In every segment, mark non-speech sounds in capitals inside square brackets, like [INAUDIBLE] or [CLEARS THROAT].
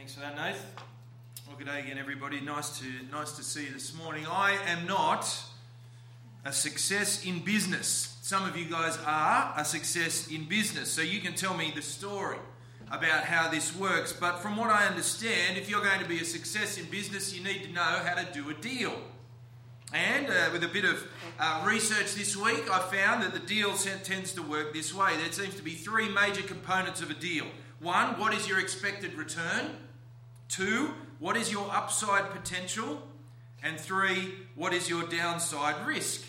Thanks for that, Nath. Well, good day again, everybody. Nice to nice to see you this morning. I am not a success in business. Some of you guys are a success in business, so you can tell me the story about how this works. But from what I understand, if you're going to be a success in business, you need to know how to do a deal. And uh, with a bit of uh, research this week, I found that the deal tends to work this way. There seems to be three major components of a deal. One, what is your expected return? Two, what is your upside potential? And three, what is your downside risk?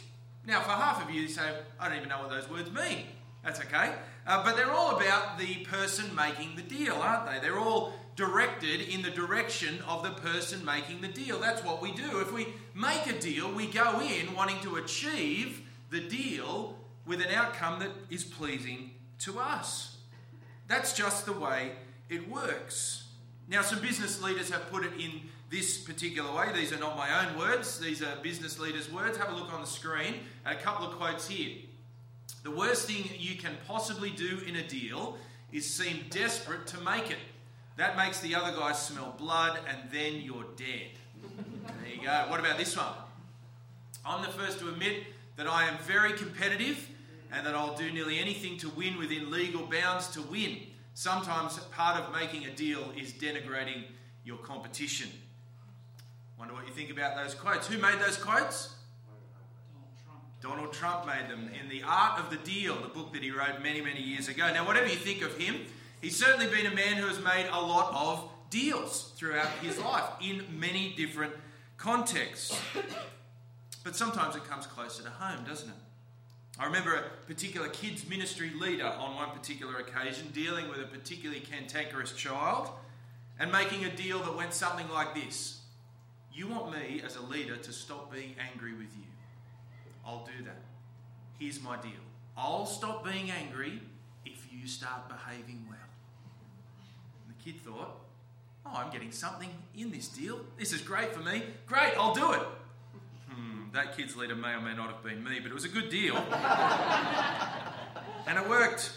Now, for half of you, you say, I don't even know what those words mean. That's okay. Uh, but they're all about the person making the deal, aren't they? They're all directed in the direction of the person making the deal. That's what we do. If we make a deal, we go in wanting to achieve the deal with an outcome that is pleasing to us. That's just the way it works. Now, some business leaders have put it in this particular way. These are not my own words, these are business leaders' words. Have a look on the screen. A couple of quotes here. The worst thing you can possibly do in a deal is seem desperate to make it. That makes the other guy smell blood, and then you're dead. There you go. What about this one? I'm the first to admit that I am very competitive and that I'll do nearly anything to win within legal bounds to win. Sometimes part of making a deal is denigrating your competition. Wonder what you think about those quotes. Who made those quotes? Donald Trump Donald Trump made them in The Art of the Deal, the book that he wrote many, many years ago. Now, whatever you think of him, he's certainly been a man who has made a lot of deals throughout his life in many different contexts. [COUGHS] But sometimes it comes closer to home, doesn't it? I remember a particular kids' ministry leader on one particular occasion dealing with a particularly cantankerous child and making a deal that went something like this You want me as a leader to stop being angry with you. I'll do that. Here's my deal I'll stop being angry if you start behaving well. And the kid thought, Oh, I'm getting something in this deal. This is great for me. Great, I'll do it. That kid's leader may or may not have been me, but it was a good deal. [LAUGHS] and it worked.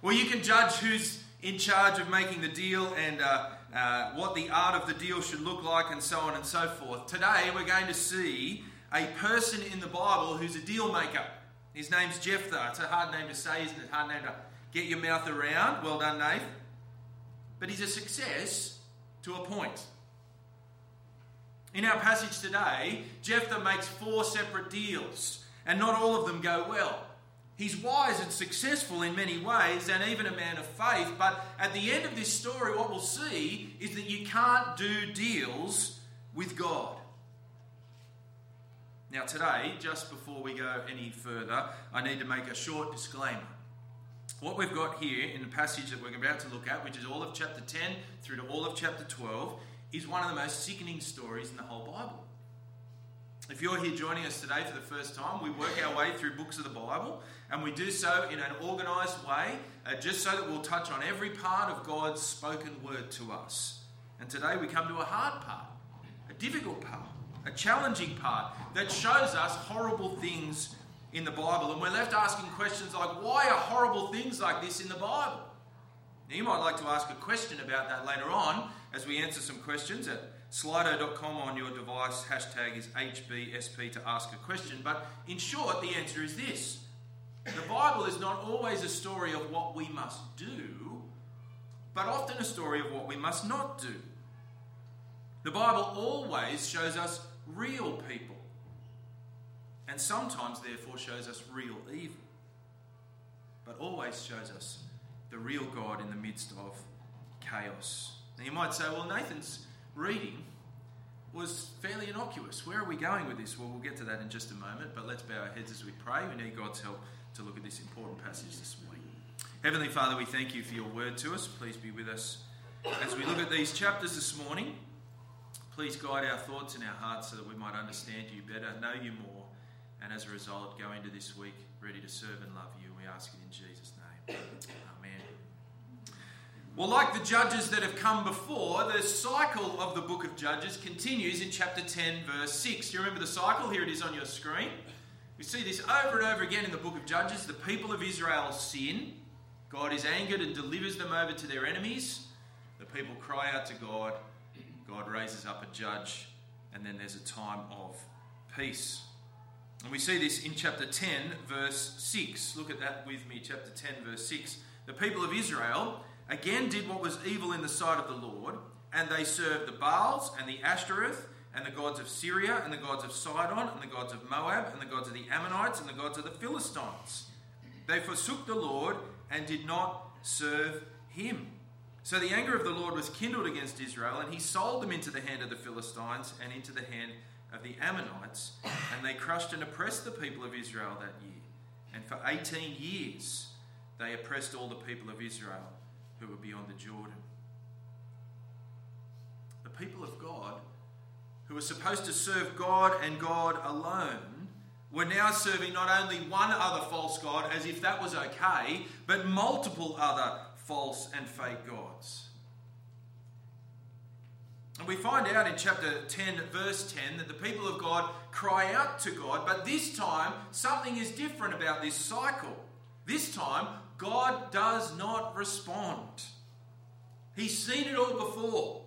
Well, you can judge who's in charge of making the deal and uh, uh, what the art of the deal should look like, and so on and so forth. Today, we're going to see a person in the Bible who's a deal maker. His name's Jephthah. It's a hard name to say, isn't it? Hard name to get your mouth around. Well done, Nate. But he's a success to a point. In our passage today, Jephthah makes four separate deals, and not all of them go well. He's wise and successful in many ways, and even a man of faith, but at the end of this story, what we'll see is that you can't do deals with God. Now, today, just before we go any further, I need to make a short disclaimer. What we've got here in the passage that we're about to look at, which is all of chapter 10 through to all of chapter 12, is one of the most sickening stories in the whole Bible. If you're here joining us today for the first time, we work our way through books of the Bible, and we do so in an organised way, uh, just so that we'll touch on every part of God's spoken word to us. And today we come to a hard part, a difficult part a challenging part that shows us horrible things in the Bible. And we're left asking questions like, why are horrible things like this in the Bible? Now, you might like to ask a question about that later on as we answer some questions at slido.com on your device. Hashtag is HBSP to ask a question. But in short, the answer is this the Bible is not always a story of what we must do, but often a story of what we must not do. The Bible always shows us real people, and sometimes, therefore, shows us real evil, but always shows us the real God in the midst of chaos. Now, you might say, well, Nathan's reading was fairly innocuous. Where are we going with this? Well, we'll get to that in just a moment, but let's bow our heads as we pray. We need God's help to look at this important passage this morning. Heavenly Father, we thank you for your word to us. Please be with us as we look at these chapters this morning. Please guide our thoughts and our hearts so that we might understand you better, know you more, and as a result, go into this week ready to serve and love you. We ask it in Jesus' name. Amen. Well, like the judges that have come before, the cycle of the book of Judges continues in chapter 10, verse 6. Do you remember the cycle? Here it is on your screen. We see this over and over again in the book of Judges. The people of Israel sin. God is angered and delivers them over to their enemies. The people cry out to God, God raises up a judge, and then there's a time of peace. And we see this in chapter 10, verse 6. Look at that with me, chapter 10, verse 6. The people of Israel again did what was evil in the sight of the Lord, and they served the Baals and the Ashtoreth and the gods of Syria and the gods of Sidon and the gods of Moab and the gods of the Ammonites and the gods of the Philistines. They forsook the Lord and did not serve him. So the anger of the Lord was kindled against Israel, and he sold them into the hand of the Philistines and into the hand of the Ammonites, and they crushed and oppressed the people of Israel that year. And for 18 years they oppressed all the people of Israel who were beyond the Jordan. The people of God, who were supposed to serve God and God alone, were now serving not only one other false God as if that was okay, but multiple other false and fake gods. And we find out in chapter 10, verse 10, that the people of God cry out to God, but this time something is different about this cycle. This time, God does not respond. He's seen it all before.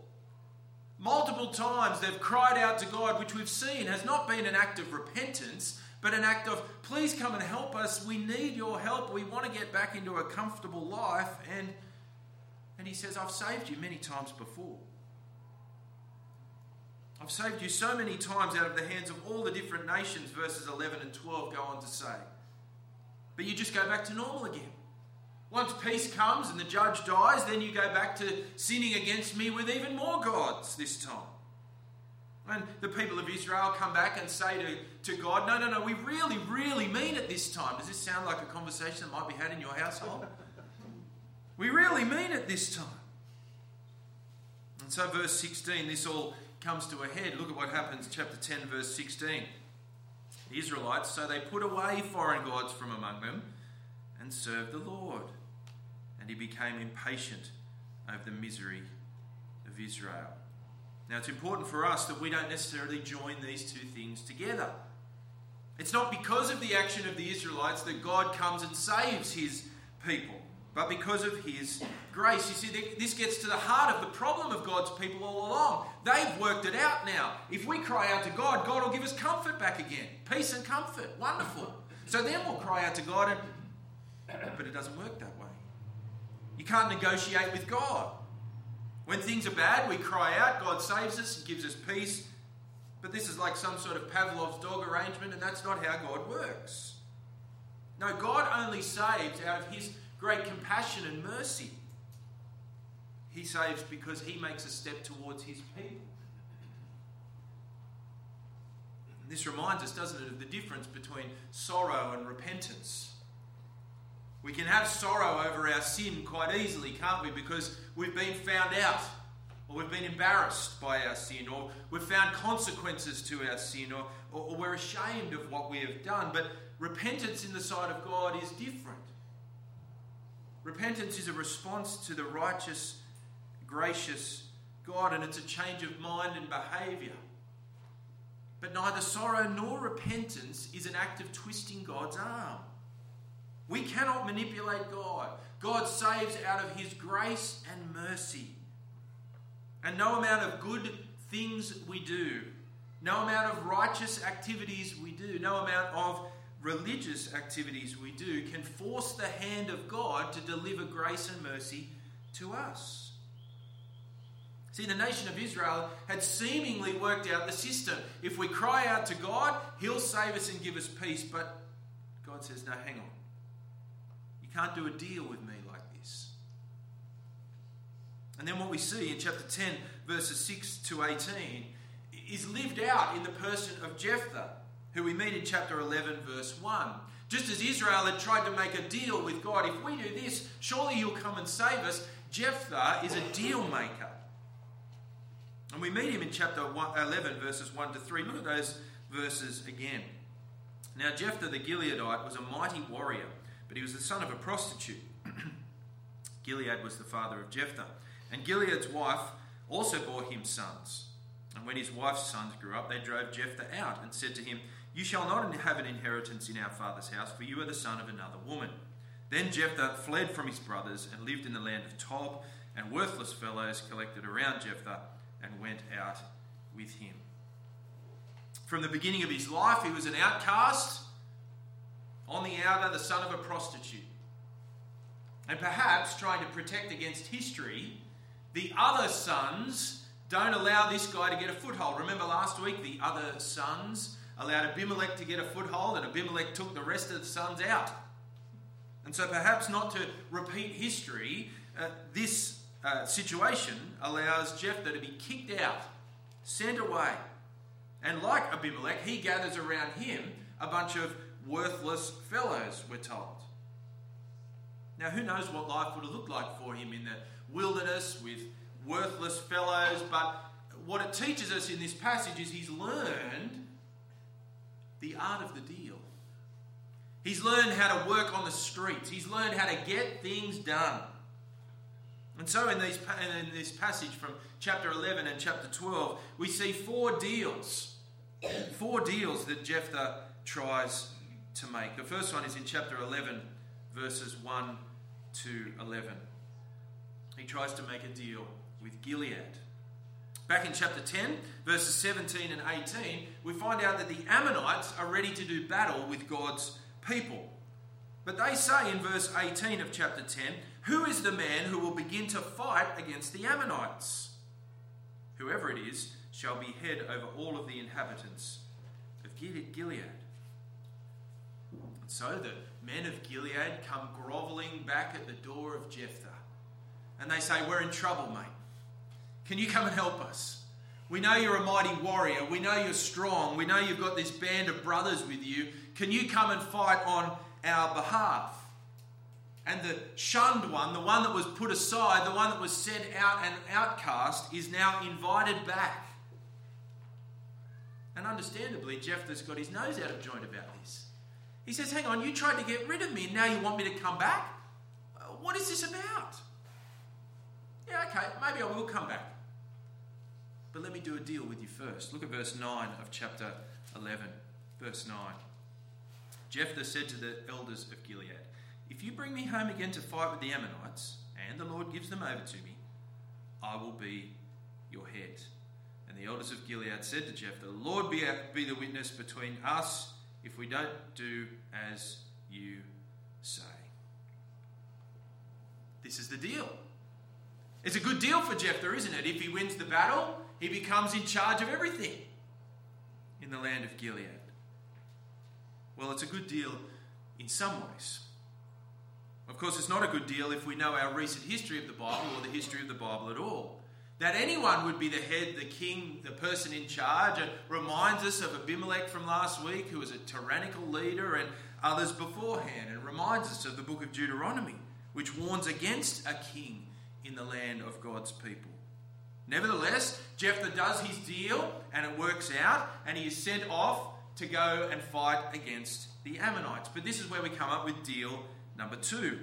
Multiple times they've cried out to God, which we've seen has not been an act of repentance, but an act of, please come and help us. We need your help. We want to get back into a comfortable life. And, and he says, I've saved you many times before. I've saved you so many times out of the hands of all the different nations, verses 11 and 12 go on to say. But you just go back to normal again. Once peace comes and the judge dies, then you go back to sinning against me with even more gods this time. And the people of Israel come back and say to, to God, No, no, no, we really, really mean it this time. Does this sound like a conversation that might be had in your household? [LAUGHS] we really mean it this time. And so, verse 16, this all comes to a head. Look at what happens, chapter 10, verse 16. The Israelites, so they put away foreign gods from among them and served the Lord. And he became impatient over the misery of Israel. Now, it's important for us that we don't necessarily join these two things together. It's not because of the action of the Israelites that God comes and saves his people but because of His grace. You see, this gets to the heart of the problem of God's people all along. They've worked it out now. If we cry out to God, God will give us comfort back again peace and comfort. Wonderful. So then we'll cry out to God, and, but it doesn't work that way. You can't negotiate with God. When things are bad, we cry out, God saves us and gives us peace. But this is like some sort of Pavlov's dog arrangement, and that's not how God works. No, God only saves out of His great compassion and mercy. He saves because he makes a step towards his people. And this reminds us, doesn't it, of the difference between sorrow and repentance. We can have sorrow over our sin quite easily, can't we? Because we've been found out, or we've been embarrassed by our sin, or we've found consequences to our sin, or, or, or we're ashamed of what we have done. But repentance in the sight of God is different. Repentance is a response to the righteous, gracious God, and it's a change of mind and behaviour. But neither sorrow nor repentance is an act of twisting God's arm. We cannot manipulate God. God saves out of His grace and mercy. And no amount of good things we do, no amount of righteous activities we do, no amount of religious activities we do can force the hand of God to deliver grace and mercy to us. See, the nation of Israel had seemingly worked out the system. If we cry out to God, He'll save us and give us peace. But God says, no, hang on. Can't do a deal with me like this. And then what we see in chapter 10, verses 6 to 18, is lived out in the person of Jephthah who we meet in chapter 11, verse 1. Just as Israel had tried to make a deal with God, if we do this, surely you'll come and save us. Jephthah is a deal maker. And we meet him in chapter 11, verses 1 to 3. Look at those verses again. Now, Jephthah the Gileadite was a mighty warrior, but he was the son of a prostitute. [CLEARS THROAT] Gilead was the father of Jephthah. And Gilead's wife also bore him sons. And when his wife's sons grew up, they drove Jephthah out and said to him, you shall not have an inheritance in our father's house, for you are the son of another woman. Then Jephthah fled from his brothers and lived in the land of Tob, and worthless fellows collected around Jephthah and went out with him. From the beginning of his life, he was an outcast, on the outer, the son of a prostitute. And perhaps trying to protect against history, the other sons don't allow this guy to get a foothold. Remember last week, the other sons allowed Abimelech to get a foothold, and Abimelech took the rest of the sons out. And so, perhaps not to repeat history, uh, this uh, situation allows Jephthah to be kicked out, sent away. And like Abimelech, he gathers around him a bunch of worthless fellows, we're told. Now, who knows what life would have looked like for him in the wilderness with worthless fellows, but what it teaches us in this passage is he's learned the art of the deal. He's learned how to work on the streets. He's learned how to get things done. And so, in, these, in this passage from chapter 11 and chapter 12, we see four deals. Four deals that Jephthah tries to make. The first one is in chapter 11, verses 1 to 11. He tries to make a deal with Gilead. Back in chapter 10, verses 17 and 18, we find out that the Ammonites are ready to do battle with God's people. But they say in verse 18 of chapter 10, Who is the man who will begin to fight against the Ammonites? Whoever it is shall be head over all of the inhabitants of Gilead. So the men of Gilead come grovelling back at the door of Jephthah. And they say, We're in trouble, mate. Can you come and help us? We know you're a mighty warrior. We know you're strong. We know you've got this band of brothers with you. Can you come and fight on our behalf? And the shunned one, the one that was put aside, the one that was sent out and outcast, is now invited back. And understandably, Jephthah's got his nose out of joint about this. He says, Hang on, you tried to get rid of me, and now you want me to come back? Uh, what is this about? Yeah, okay, maybe I will come back. But let me do a deal with you first. Look at verse 9 of chapter 11. Verse 9. Jephthah said to the elders of Gilead, If you bring me home again to fight with the Ammonites, and the Lord gives them over to me, I will be your head. And the elders of Gilead said to Jephthah, Lord be, be the witness between us if we don't do as you say. This is the deal. It's a good deal for Jephthah, isn't it? If he wins the battle, he becomes in charge of everything in the land of Gilead. Well, it's a good deal in some ways. Of course, it's not a good deal if we know our recent history of the Bible or the history of the Bible at all. That anyone would be the head, the king, the person in charge. It reminds us of Abimelech from last week, who was a tyrannical leader, and others beforehand. It reminds us of the book of Deuteronomy, which warns against a king in the land of God's people. Nevertheless, Jephthah does his deal, and it works out, and he is sent off to go and fight against the Ammonites. But this is where we come up with deal number two.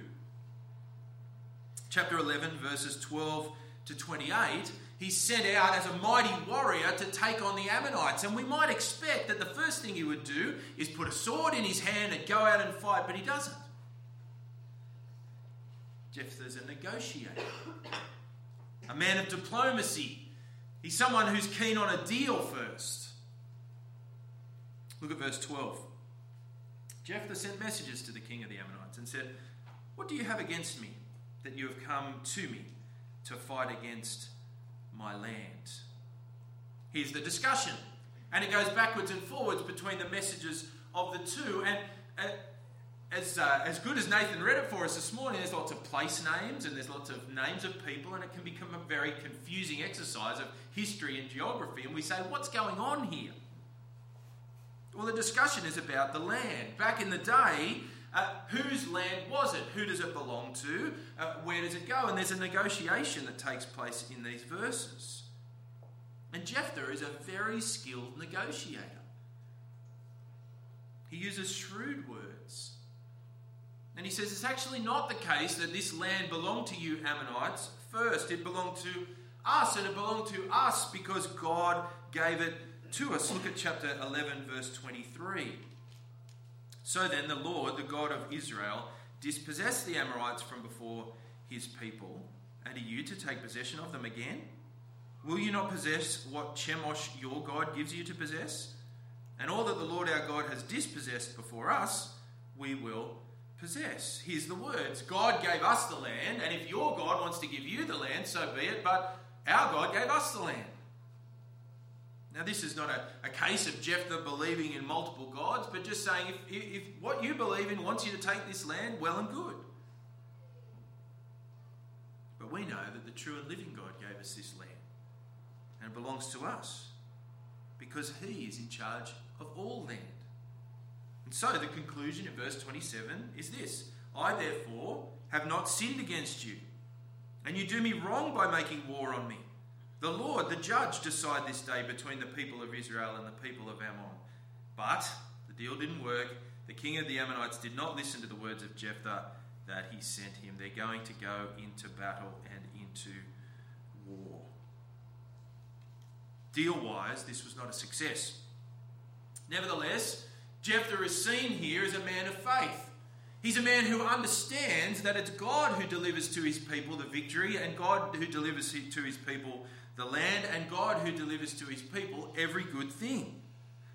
Chapter 11, verses 12 to 28, he's sent out as a mighty warrior to take on the Ammonites. And we might expect that the first thing he would do is put a sword in his hand and go out and fight, but he doesn't. Jephthah's a negotiator, a man of diplomacy. He's someone who's keen on a deal first. Look at verse 12. Jephthah sent messages to the king of the Ammonites and said, What do you have against me that you have come to me to fight against my land? Here's the discussion. And it goes backwards and forwards between the messages of the two. And uh, as, uh, as good as Nathan read it for us this morning, there's lots of place names and there's lots of names of people, and it can become a very confusing exercise of history and geography. And we say, What's going on here? Well, the discussion is about the land. Back in the day, uh, whose land was it? Who does it belong to? Uh, where does it go? And there's a negotiation that takes place in these verses. And Jephthah is a very skilled negotiator. He uses shrewd words. And he says it's actually not the case that this land belonged to you, Ammonites, first. It belonged to us, and it belonged to us because God gave it to us. Look at chapter 11, verse 23. So then, the Lord, the God of Israel, dispossessed the Amorites from before his people, and are you to take possession of them again? Will you not possess what Chemosh your God gives you to possess? And all that the Lord our God has dispossessed before us, we will possess. Here's the words God gave us the land, and if your God wants to give you the land, so be it, but our God gave us the land. Now, this is not a, a case of Jephthah believing in multiple gods, but just saying if, if what you believe in wants you to take this land, well and good. But we know that the true and living God gave us this land, and it belongs to us because He is in charge of all land. And so the conclusion in verse 27 is this I therefore have not sinned against you, and you do me wrong by making war on me. The Lord, the judge, decide this day between the people of Israel and the people of Ammon. But the deal didn't work. The king of the Ammonites did not listen to the words of Jephthah that he sent him. They're going to go into battle and into war. Deal wise, this was not a success. Nevertheless, Jephthah is seen here as a man of faith. He's a man who understands that it's God who delivers to his people the victory, and God who delivers to his people the land, and God who delivers to his people every good thing.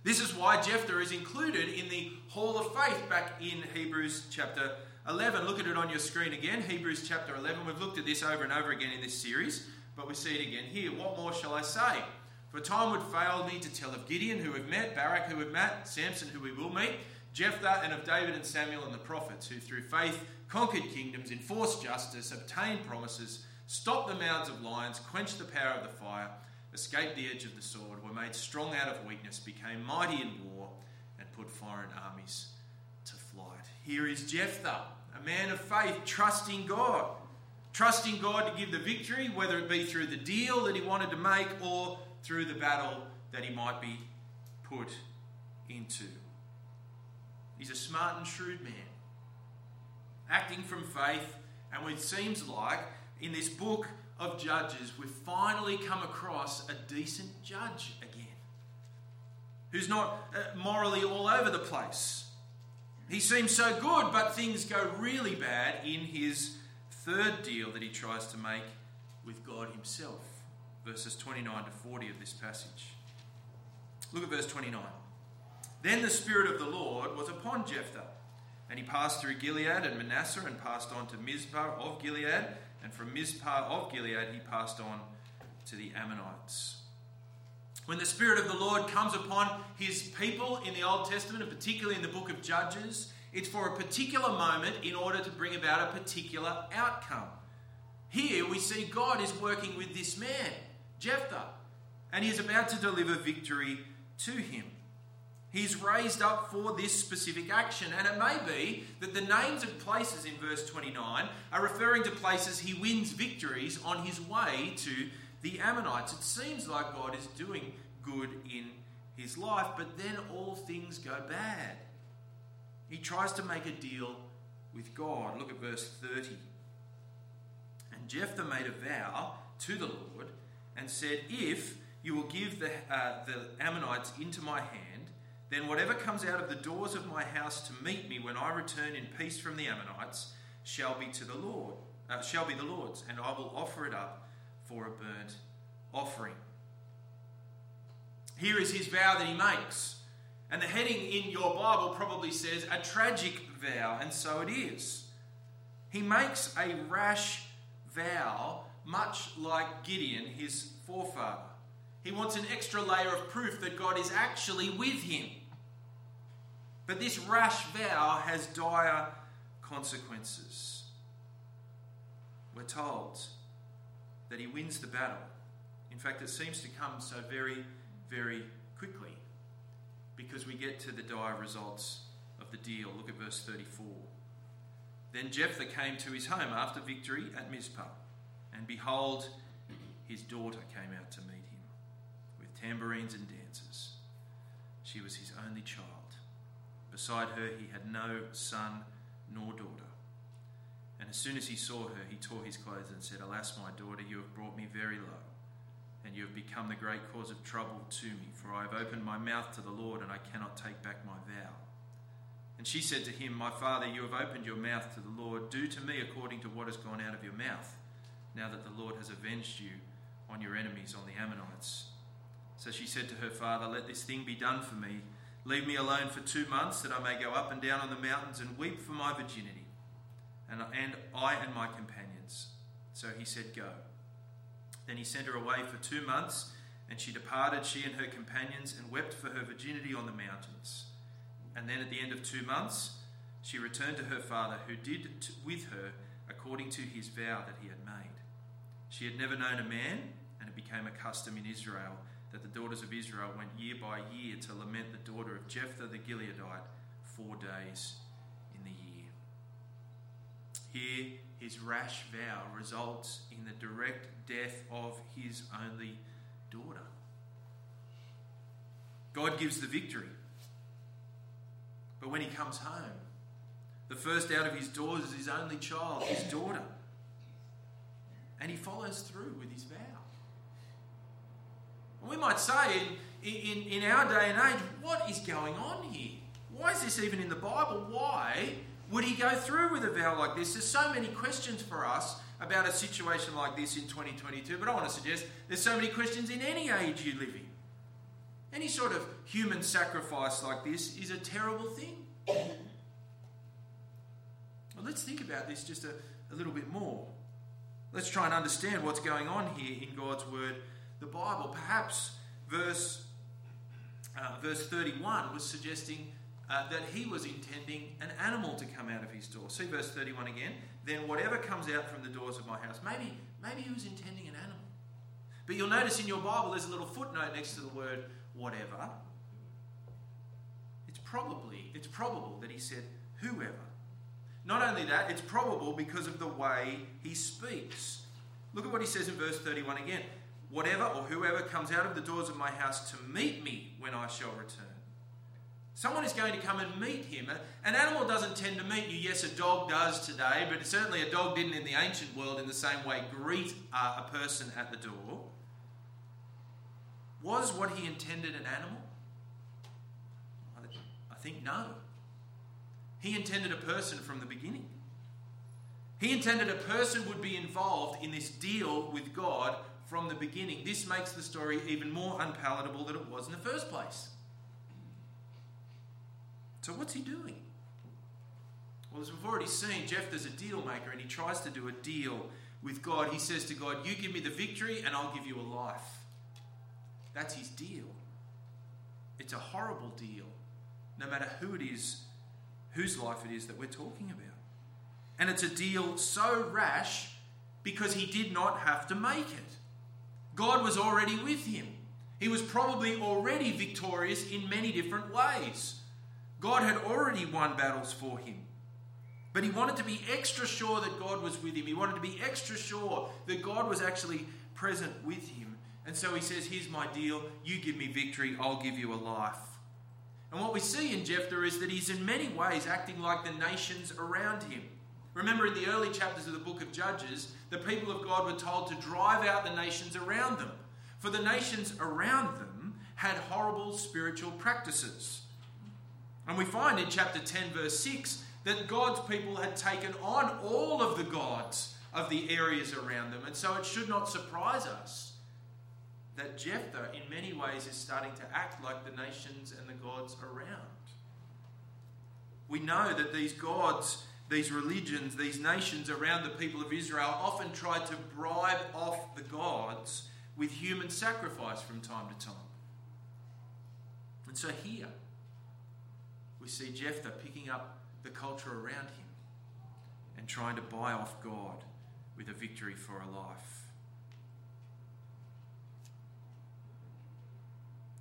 This is why Jephthah is included in the Hall of Faith back in Hebrews chapter 11. Look at it on your screen again. Hebrews chapter 11. We've looked at this over and over again in this series, but we see it again here. What more shall I say? For time would fail me to tell of Gideon, who we've met, Barak, who we've met, Samson, who we will meet, Jephthah, and of David and Samuel and the prophets, who through faith conquered kingdoms, enforced justice, obtained promises, stopped the mouths of lions, quenched the power of the fire, escaped the edge of the sword, were made strong out of weakness, became mighty in war, and put foreign armies to flight. Here is Jephthah, a man of faith, trusting God. Trusting God to give the victory, whether it be through the deal that he wanted to make or through the battle that he might be put into. He's a smart and shrewd man, acting from faith, and it seems like in this book of Judges, we've finally come across a decent judge again who's not uh, morally all over the place. He seems so good, but things go really bad in his third deal that he tries to make with God Himself verses 29 to 40 of this passage. Look at verse 29. Then the Spirit of the Lord was upon Jephthah, and he passed through Gilead and Manasseh and passed on to Mizpah of Gilead, and from Mizpah of Gilead he passed on to the Ammonites. When the Spirit of the Lord comes upon his people in the Old Testament, and particularly in the book of Judges, it's for a particular moment in order to bring about a particular outcome. Here we see God is working with this man. Jephthah, and he is about to deliver victory to him. He's raised up for this specific action, and it may be that the names of places in verse 29 are referring to places he wins victories on his way to the Ammonites. It seems like God is doing good in his life, but then all things go bad. He tries to make a deal with God. Look at verse 30. And Jephthah made a vow to the Lord and said, If you will give the, uh, the Ammonites into my hand, then whatever comes out of the doors of my house to meet me when I return in peace from the Ammonites shall be to the Lord, uh, shall be the Lord's, and I will offer it up for a burnt offering. Here is his vow that he makes. And the heading in your Bible probably says a tragic vow, and so it is. He makes a rash vow much like Gideon, his forefather. He wants an extra layer of proof that God is actually with him. But this rash vow has dire consequences. We're told that he wins the battle. In fact, it seems to come so very, very quickly because we get to the dire results of the deal. Look at verse 34. Then Jephthah came to his home after victory at Mizpah. And behold, his daughter came out to meet him with tambourines and dances. She was his only child. Beside her, he had no son nor daughter. And as soon as he saw her, he tore his clothes and said, Alas, my daughter, you have brought me very low, and you have become the great cause of trouble to me, for I have opened my mouth to the Lord, and I cannot take back my vow. And she said to him, My father, you have opened your mouth to the Lord. Do to me according to what has gone out of your mouth. now that the Lord has avenged you on your enemies, on the Ammonites. So she said to her father, Let this thing be done for me. Leave me alone for two months, that I may go up and down on the mountains and weep for my virginity, and, and I and my companions. So he said, Go. Then he sent her away for two months, and she departed, she and her companions, and wept for her virginity on the mountains. And then at the end of two months, she returned to her father, who did with her according to his vow that he had made. She had never known a man, and it became a custom in Israel that the daughters of Israel went year by year to lament the daughter of Jephthah the Gileadite four days in the year. Here, his rash vow results in the direct death of his only daughter. God gives the victory. But when he comes home, the first out of his doors is his only child, his daughter. And he follows through with his vow. We might say, in, in, in our day and age, what is going on here? Why is this even in the Bible? Why would he go through with a vow like this? There's so many questions for us about a situation like this in 2022, but I want to suggest there's so many questions in any age you live in. Any sort of human sacrifice like this is a terrible thing. Well, let's think about this just a, a little bit more. Let's try and understand what's going on here in God's Word, the Bible. Perhaps verse, uh, verse 31 was suggesting uh, that he was intending an animal to come out of his door. See verse 31 again. Then whatever comes out from the doors of my house. Maybe, maybe he was intending an animal. But you'll notice in your Bible there's a little footnote next to the word whatever. It's probably, it's probable that he said whoever. Not only that, it's probable because of the way he speaks. Look at what he says in verse 31 again. Whatever or whoever comes out of the doors of my house to meet me when I shall return. Someone is going to come and meet him. An animal doesn't tend to meet you. Yes, a dog does today, but certainly a dog didn't in the ancient world in the same way greet uh, a person at the door. Was what he intended an animal? I think no. He intended a person from the beginning. He intended a person would be involved in this deal with God from the beginning. This makes the story even more unpalatable than it was in the first place. So, what's he doing? Well, as we've already seen, Jephthah's a deal maker and he tries to do a deal with God. He says to God, You give me the victory and I'll give you a life. That's his deal. It's a horrible deal, no matter who it is, whose life it is that we're talking about. And it's a deal so rash because he did not have to make it. God was already with him. He was probably already victorious in many different ways. God had already won battles for him. But he wanted to be extra sure that God was with him. He wanted to be extra sure that God was actually present with him. And so he says, Here's my deal. You give me victory, I'll give you a life. And what we see in Jephthah is that he's in many ways acting like the nations around him. Remember, in the early chapters of the book of Judges, the people of God were told to drive out the nations around them. For the nations around them had horrible spiritual practices. And we find in chapter 10, verse 6, that God's people had taken on all of the gods of the areas around them. And so it should not surprise us that Jephthah, in many ways, is starting to act like the nations and the gods around. We know that these gods, these religions, these nations around the people of Israel often tried to bribe off the gods with human sacrifice from time to time. And so here, we see Jephthah picking up the culture around him and trying to buy off God with a victory for a life.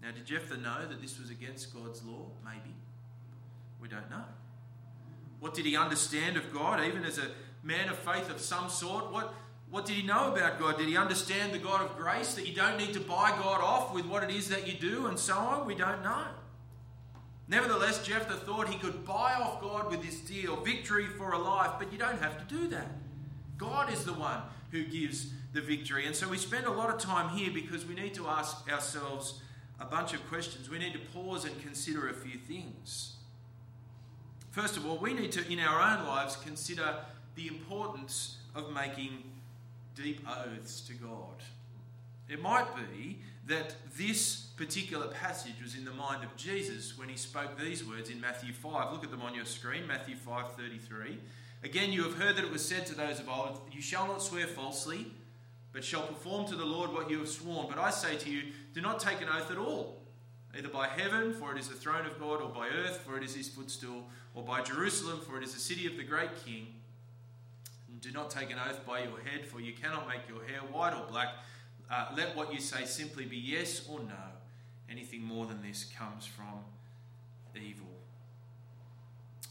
Now, did Jephthah know that this was against God's law? Maybe. We don't know. What did he understand of God, even as a man of faith of some sort? What, what did he know about God? Did he understand the God of grace, that you don't need to buy God off with what it is that you do and so on? We don't know. Nevertheless, Jephthah thought he could buy off God with this deal, victory for a life, but you don't have to do that. God is the one who gives the victory. And so we spend a lot of time here because we need to ask ourselves a bunch of questions. We need to pause and consider a few things. First of all, we need to, in our own lives, consider the importance of making deep oaths to God. It might be that this particular passage was in the mind of Jesus when he spoke these words in Matthew 5. Look at them on your screen, Matthew 5:33. Again, you have heard that it was said to those of old, You shall not swear falsely, but shall perform to the Lord what you have sworn. But I say to you, do not take an oath at all, either by heaven, for it is the throne of God, or by earth, for it is his footstool, or by Jerusalem, for it is the city of the great king. And do not take an oath by your head, for you cannot make your hair white or black. Uh, let what you say simply be yes or no. Anything more than this comes from evil.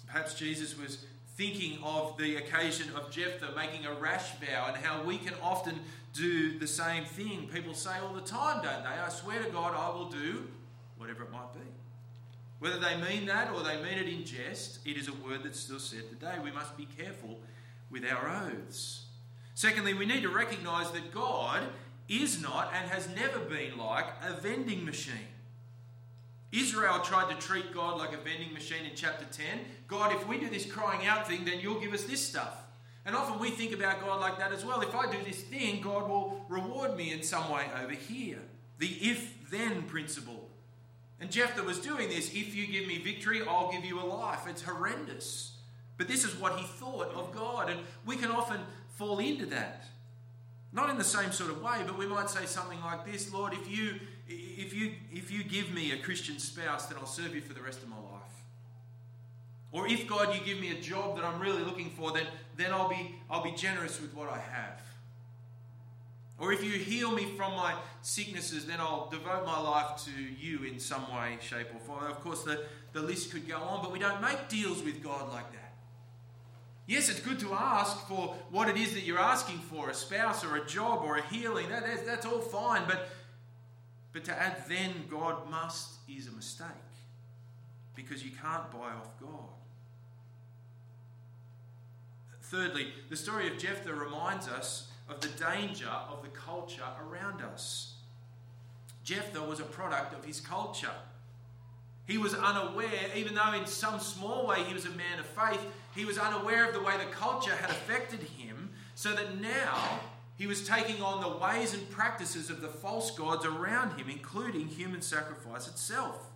Perhaps Jesus was thinking of the occasion of Jephthah making a rash vow and how we can often do the same thing. People say all the time, don't they? I swear to God, I will do whatever it might be. Whether they mean that or they mean it in jest, it is a word that's still said today. We must be careful with our oaths. Secondly, we need to recognize that God is not and has never been like a vending machine. Israel tried to treat God like a vending machine in chapter 10. God, if we do this crying out thing, then you'll give us this stuff. And often we think about God like that as well. If I do this thing, God will reward me in some way over here. The if then principle. And Jephthah was doing this if you give me victory, I'll give you a life. It's horrendous. But this is what he thought of God. And we can often fall into that. Not in the same sort of way, but we might say something like this Lord, if you, if you, if you give me a Christian spouse, then I'll serve you for the rest of my life. Or if God, you give me a job that I'm really looking for, then, then I'll, be, I'll be generous with what I have. Or if you heal me from my sicknesses, then I'll devote my life to you in some way, shape, or form. Of course, the, the list could go on, but we don't make deals with God like that. Yes, it's good to ask for what it is that you're asking for a spouse or a job or a healing. That, that's, that's all fine. But, but to add then God must is a mistake because you can't buy off God. Thirdly, the story of Jephthah reminds us of the danger of the culture around us. Jephthah was a product of his culture. He was unaware, even though in some small way he was a man of faith, he was unaware of the way the culture had affected him, so that now he was taking on the ways and practices of the false gods around him, including human sacrifice itself.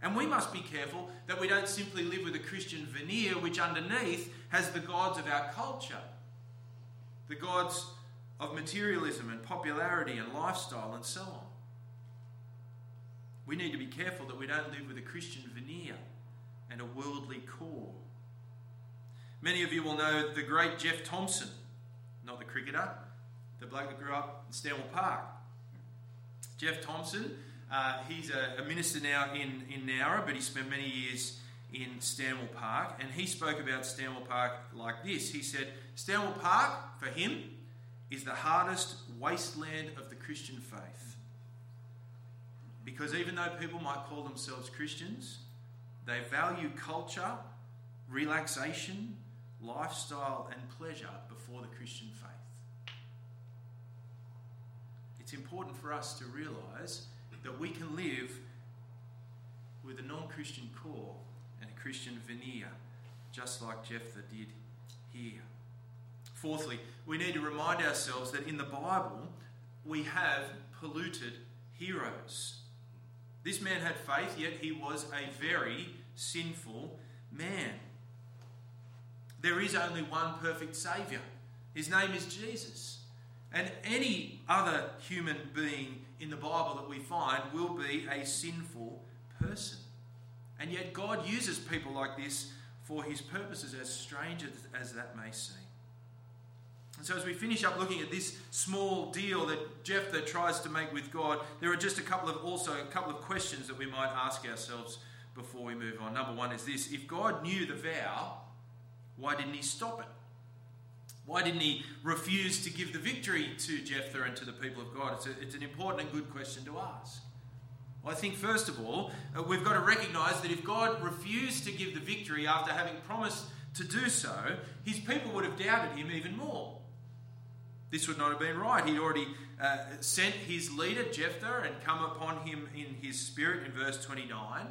And we must be careful that we don't simply live with a Christian veneer which underneath has the gods of our culture, the gods of materialism and popularity and lifestyle and so on. We need to be careful that we don't live with a Christian veneer and a worldly core. Many of you will know the great Jeff Thompson, not the cricketer, the bloke that grew up in Stanwell Park. Jeff Thompson, uh, he's a, a, minister now in, in Nowra, but he spent many years in Stanwell Park, and he spoke about Stanwell Park like this. He said, Stanwell Park, for him, is the hardest wasteland of the Christian faith. Because even though people might call themselves Christians, they value culture, relaxation, lifestyle, and pleasure before the Christian faith. It's important for us to realize that we can live with a non Christian core Christian veneer, just like Jephthah did here. Fourthly, we need to remind ourselves that in the Bible we have polluted heroes. This man had faith, yet he was a very sinful man. There is only one perfect Saviour. His name is Jesus. And any other human being in the Bible that we find will be a sinful person. And yet God uses people like this for his purposes, as strange as that may seem. And so, as we finish up looking at this small deal that Jephthah tries to make with God, there are just a couple of also a couple of questions that we might ask ourselves before we move on. Number one is this: If God knew the vow, why didn't He stop it? Why didn't He refuse to give the victory to Jephthah and to the people of God? It's, a, it's an important and good question to ask. Well, I think first of all, uh, we've got to recognise that if God refused to give the victory after having promised to do so, His people would have doubted Him even more. This would not have been right. He'd already uh, sent his leader, Jephthah, and come upon him in his spirit in verse 29.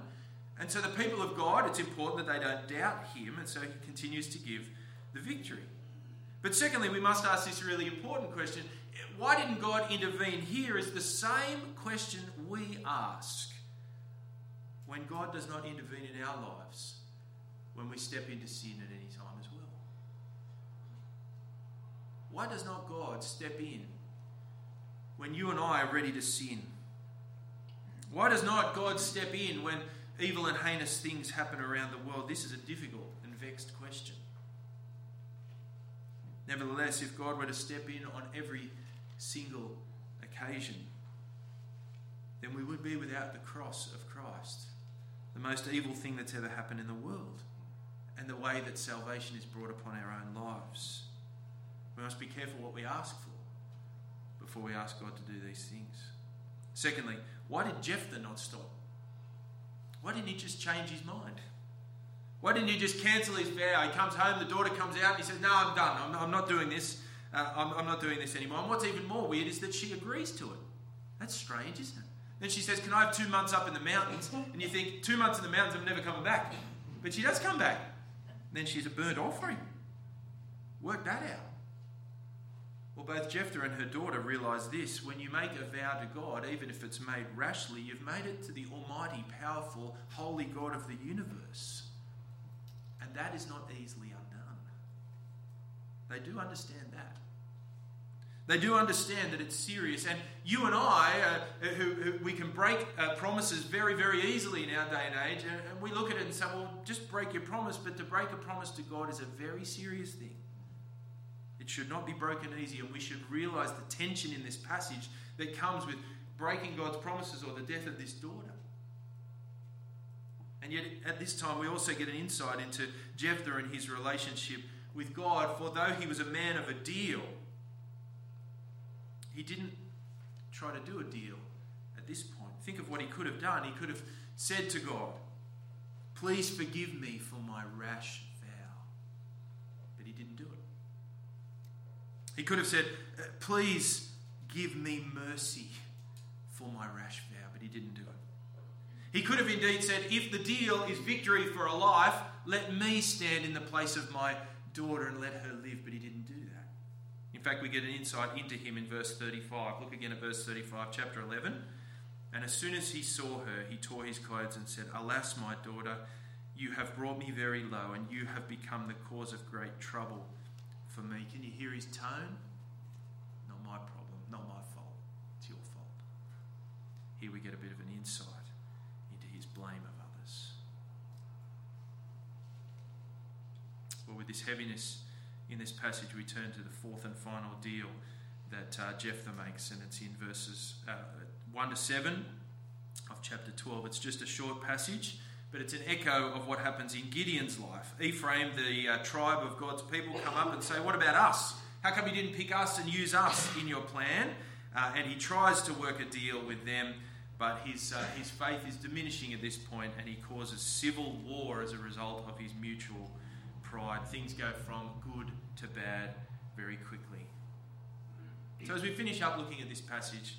And so the people of God, it's important that they don't doubt him, and so he continues to give the victory. But secondly, we must ask this really important question why didn't God intervene here? Is the same question we ask when God does not intervene in our lives when we step into sin at any time as well. Why does not God step in when you and I are ready to sin? Why does not God step in when evil and heinous things happen around the world? This is a difficult and vexed question. Nevertheless, if God were to step in on every single occasion, then we would be without the cross of Christ, the most evil thing that's ever happened in the world, and the way that salvation is brought upon our own lives. We must be careful what we ask for before we ask God to do these things. Secondly, why did Jephthah not stop? Why didn't he just change his mind? Why didn't he just cancel his vow? He comes home, the daughter comes out, and he says, No, I'm done. I'm, I'm not doing this. Uh, I'm, I'm, not doing this anymore. And what's even more weird is that she agrees to it. That's strange, isn't it? Then she says, Can I have two months up in the mountains? And you think, Two months in the mountains, I'm never coming back. But she does come back. then she's a burnt offering. Work that out. Well, both Jephthah and her daughter realise this when you make a vow to God, even if it's made rashly, you've made it to the Almighty, powerful, holy God of the universe. And that is not easily. They do understand that. They do understand that it's serious. And you and I, uh, who, who, we can break uh, promises very, very easily in our day and age, and, and we look at it and say, well, just break your promise. But to break a promise to God is a very serious thing. It should not be broken easy, and we should realize the tension in this passage that comes with breaking God's promises or the death of this daughter. And yet, at this time, we also get an insight into Jephthah and his relationship with God. For though he was a man of a deal, he didn't try to do a deal at this point. Think of what he could have done. He could have said to God, Please forgive me for my rash vow. But he didn't do it. He could have said, uh, Please give me mercy for my rash vow. But he didn't do it. He could have indeed said, If the deal is victory for a life, let me stand in the place of my daughter and let her live. But he didn't do that. in fact, we get an insight into him in verse 35. Look again at verse 35, chapter 11. And as soon as he saw her, he tore his clothes and said, Alas, my daughter, you have brought me very low, and you have become the cause of great trouble for me. Can you hear his tone? Not my problem, not my fault. It's your fault. Here we get a bit of an insight into his blame of others. Well, with this heaviness, in this passage, we turn to the fourth and final deal that uh, Jephthah makes, and it's in verses uh, 1 to 7 of chapter 12. It's just a short passage, but it's an echo of what happens in Gideon's life. Ephraim, the uh, tribe of God's people, come up and say, What about us? How come you didn't pick us and use us in your plan? Uh, and he tries to work a deal with them, but his, uh, his faith is diminishing at this point, and he causes civil war as a result of his mutual pride, things go from good to bad very quickly. So, as we finish up looking at this passage,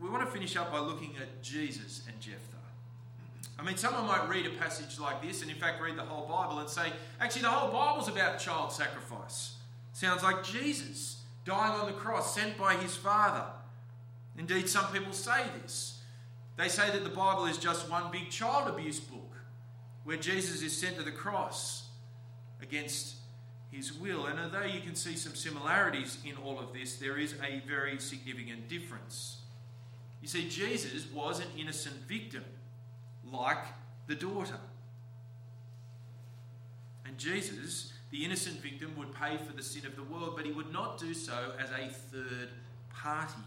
we want to finish up by looking at Jesus and Jephthah. I mean, someone might read a passage like this, and in fact, read the whole Bible and say, actually, the whole Bible's about child sacrifice. Sounds like Jesus dying on the cross, sent by his Father. Indeed, some people say this. They say that the Bible is just one big child abuse book where Jesus is sent to the cross against his will. And although you can see some similarities in all of this, there is a very significant difference. You see, Jesus was an innocent victim, like the daughter. And Jesus, the innocent victim, would pay for the sin of the world, but he would not do so as a third party.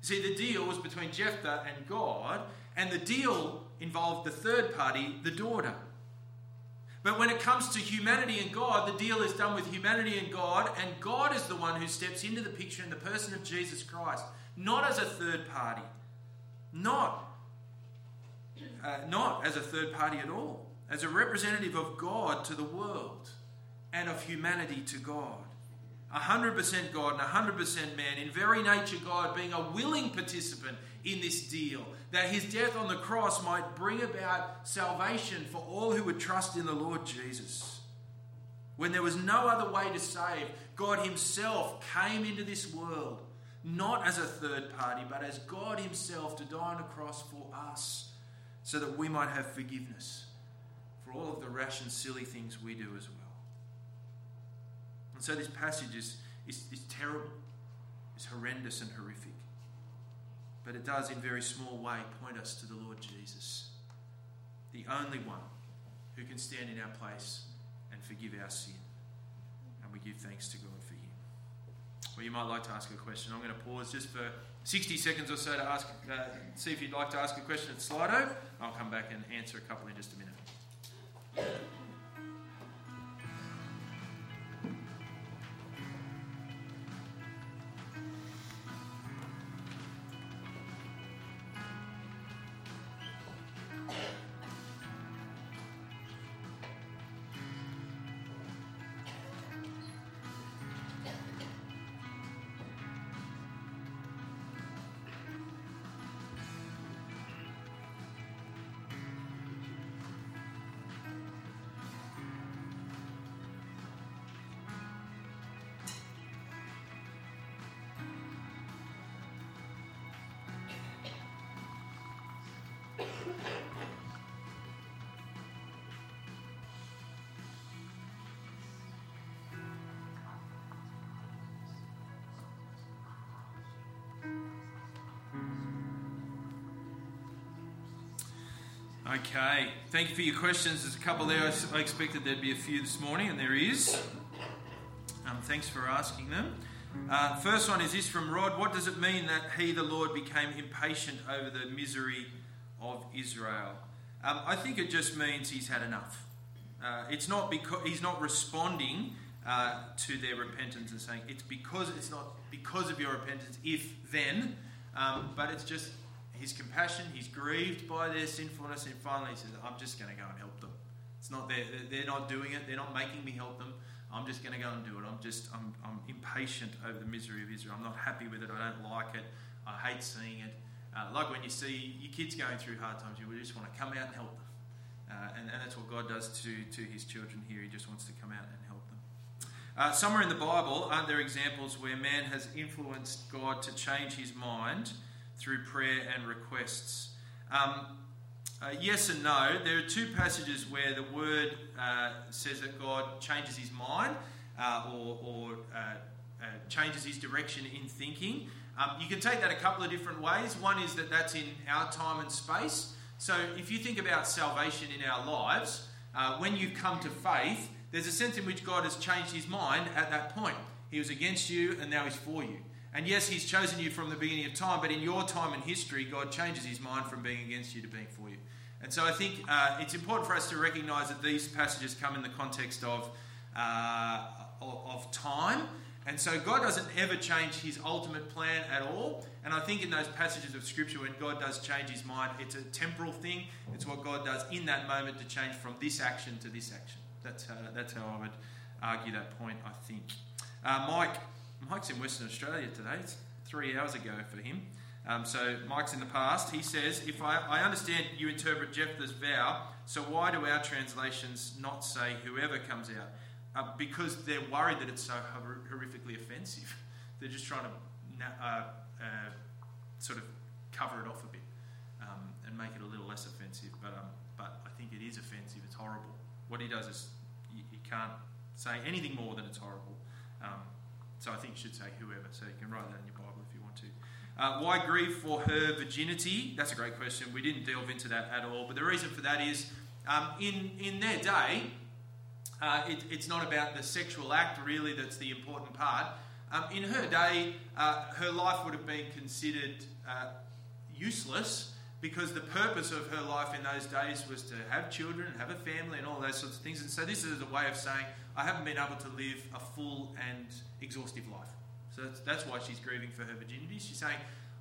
See, the deal was between Jephthah and God, and the deal involved the third party, the daughter. But when it comes to humanity and God, the deal is done with humanity and God, and God is the one who steps into the picture in the person of Jesus Christ, not as a third party, not, uh, not as a third party at all, as a representative of God to the world and of humanity to God. 100% God and 100% man, in very nature God, being a willing participant in this deal, that his death on the cross might bring about salvation for all who would trust in the Lord Jesus. When there was no other way to save, God Himself came into this world, not as a third party, but as God Himself to die on a cross for us, so that we might have forgiveness for all of the rash and silly things we do as well. And so this passage is, is, is terrible, is horrendous and horrific. But it does, in very small way, point us to the Lord Jesus, the only one who can stand in our place and forgive our sin. And we give thanks to God for him. Well, you might like to ask a question. I'm going to pause just for 60 seconds or so to ask, uh, see if you'd like to ask a question at Slido. I'll come back and answer a couple in just a minute. Okay, thank you for your questions. There's a couple there. I expected there'd be a few this morning, and there is. Um, thanks for asking them. Uh, first one is this from Rod. What does it mean that he, the Lord, became impatient over the misery of Israel? Um, I think it just means he's had enough. Uh, it's not because he's not responding uh, to their repentance and saying it's because it's not because of your repentance. If then, um, but it's just his compassion. He's grieved by their sinfulness, and finally he says, "I'm just going to go and help them." It's not they're, they're not doing it. They're not making me help them. I'm just going to go and do it. I'm just I'm, I'm impatient over the misery of Israel. I'm not happy with it. I don't like it. I hate seeing it. Uh, like when you see your kids going through hard times, you just want to come out and help them. Uh, and, and, that's what God does to, to his children here. He just wants to come out and help them. Uh, somewhere in the Bible, aren't there examples where man has influenced God to change his mind through prayer and requests. Um, uh, yes and no. There are two passages where the word uh, says that God changes his mind uh, or, or uh, uh, changes his direction in thinking. Um, you can take that a couple of different ways. One is that that's in our time and space. So if you think about salvation in our lives, uh, when you come to faith, there's a sense in which God has changed his mind at that point. He was against you and now he's for you. And yes, He's chosen you from the beginning of time, but in your time in history, God changes His mind from being against you to being for you. And so I think uh, it's important for us to recognize that these passages come in the context of, uh, of time. And so God doesn't ever change his ultimate plan at all. And I think in those passages of Scripture, when God does change his mind, it's a temporal thing. It's what God does in that moment to change from this action to this action. That's how, that's how I would argue that point, I think. Uh, Mike Mike's in Western Australia today. It's three hours ago for him. Um, so Mike's in the past. He says, "If I, I understand you interpret Jephthah's vow, so why do our translations not say whoever comes out? Uh, because they're worried that it's so horrifically offensive. [LAUGHS] They're just trying to uh, uh, sort of cover it off a bit um, and make it a little less offensive. But um, but I think it is offensive. It's horrible. What he does is you, you can't say anything more than it's horrible." Um, so I think you should say whoever. So you can write that in your Bible if you want to. Uh, why grieve for her virginity? That's a great question. We didn't delve into that at all. But the reason for that is um, in, in their day, uh, it, it's not about the sexual act really that's the important part. Um, in her day, uh, her life would have been considered uh, useless because the purpose of her life in those days was to have children, and have a family, and all those sorts of things. And so this is a way of saying, I haven't been able to live a full and exhaustive life. So that's, that's why she's grieving for her virginity. She's saying,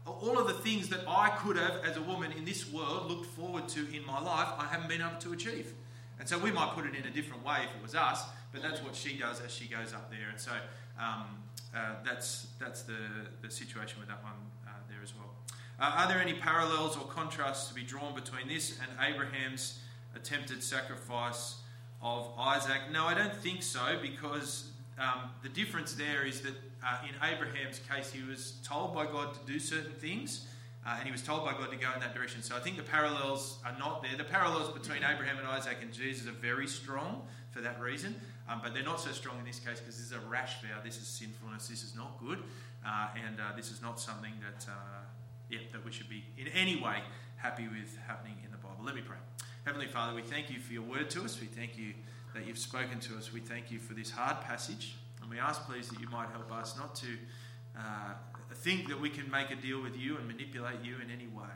all of the things that I could have, as a woman in this world, looked forward to in my life, I haven't been able to achieve. And so we might put it in a different way if it was us, but that's what she does as she goes up there. And so um, uh, that's, that's the, the situation with that one uh, there as well. Uh, are there any parallels or contrasts to be drawn between this and Abraham's attempted sacrifice of Isaac? No, I don't think so, because um, the difference there is that uh, in Abraham's case, he was told by God to do certain things, uh, and he was told by God to go in that direction. So I think the parallels are not there. The parallels between Abraham and Isaac and Jesus are very strong for that reason, um, but they're not so strong in this case because this is a rash vow. This is sinfulness. This is not good, uh, and uh, this is not something that, uh, yeah, that we should be in any way happy with happening in the Bible. Let me pray. Heavenly Father, we thank you for your word to us. We thank you that you've spoken to us. We thank you for this hard passage. And we ask, please, that you might help us not to uh, think that we can make a deal with you and manipulate you in any way.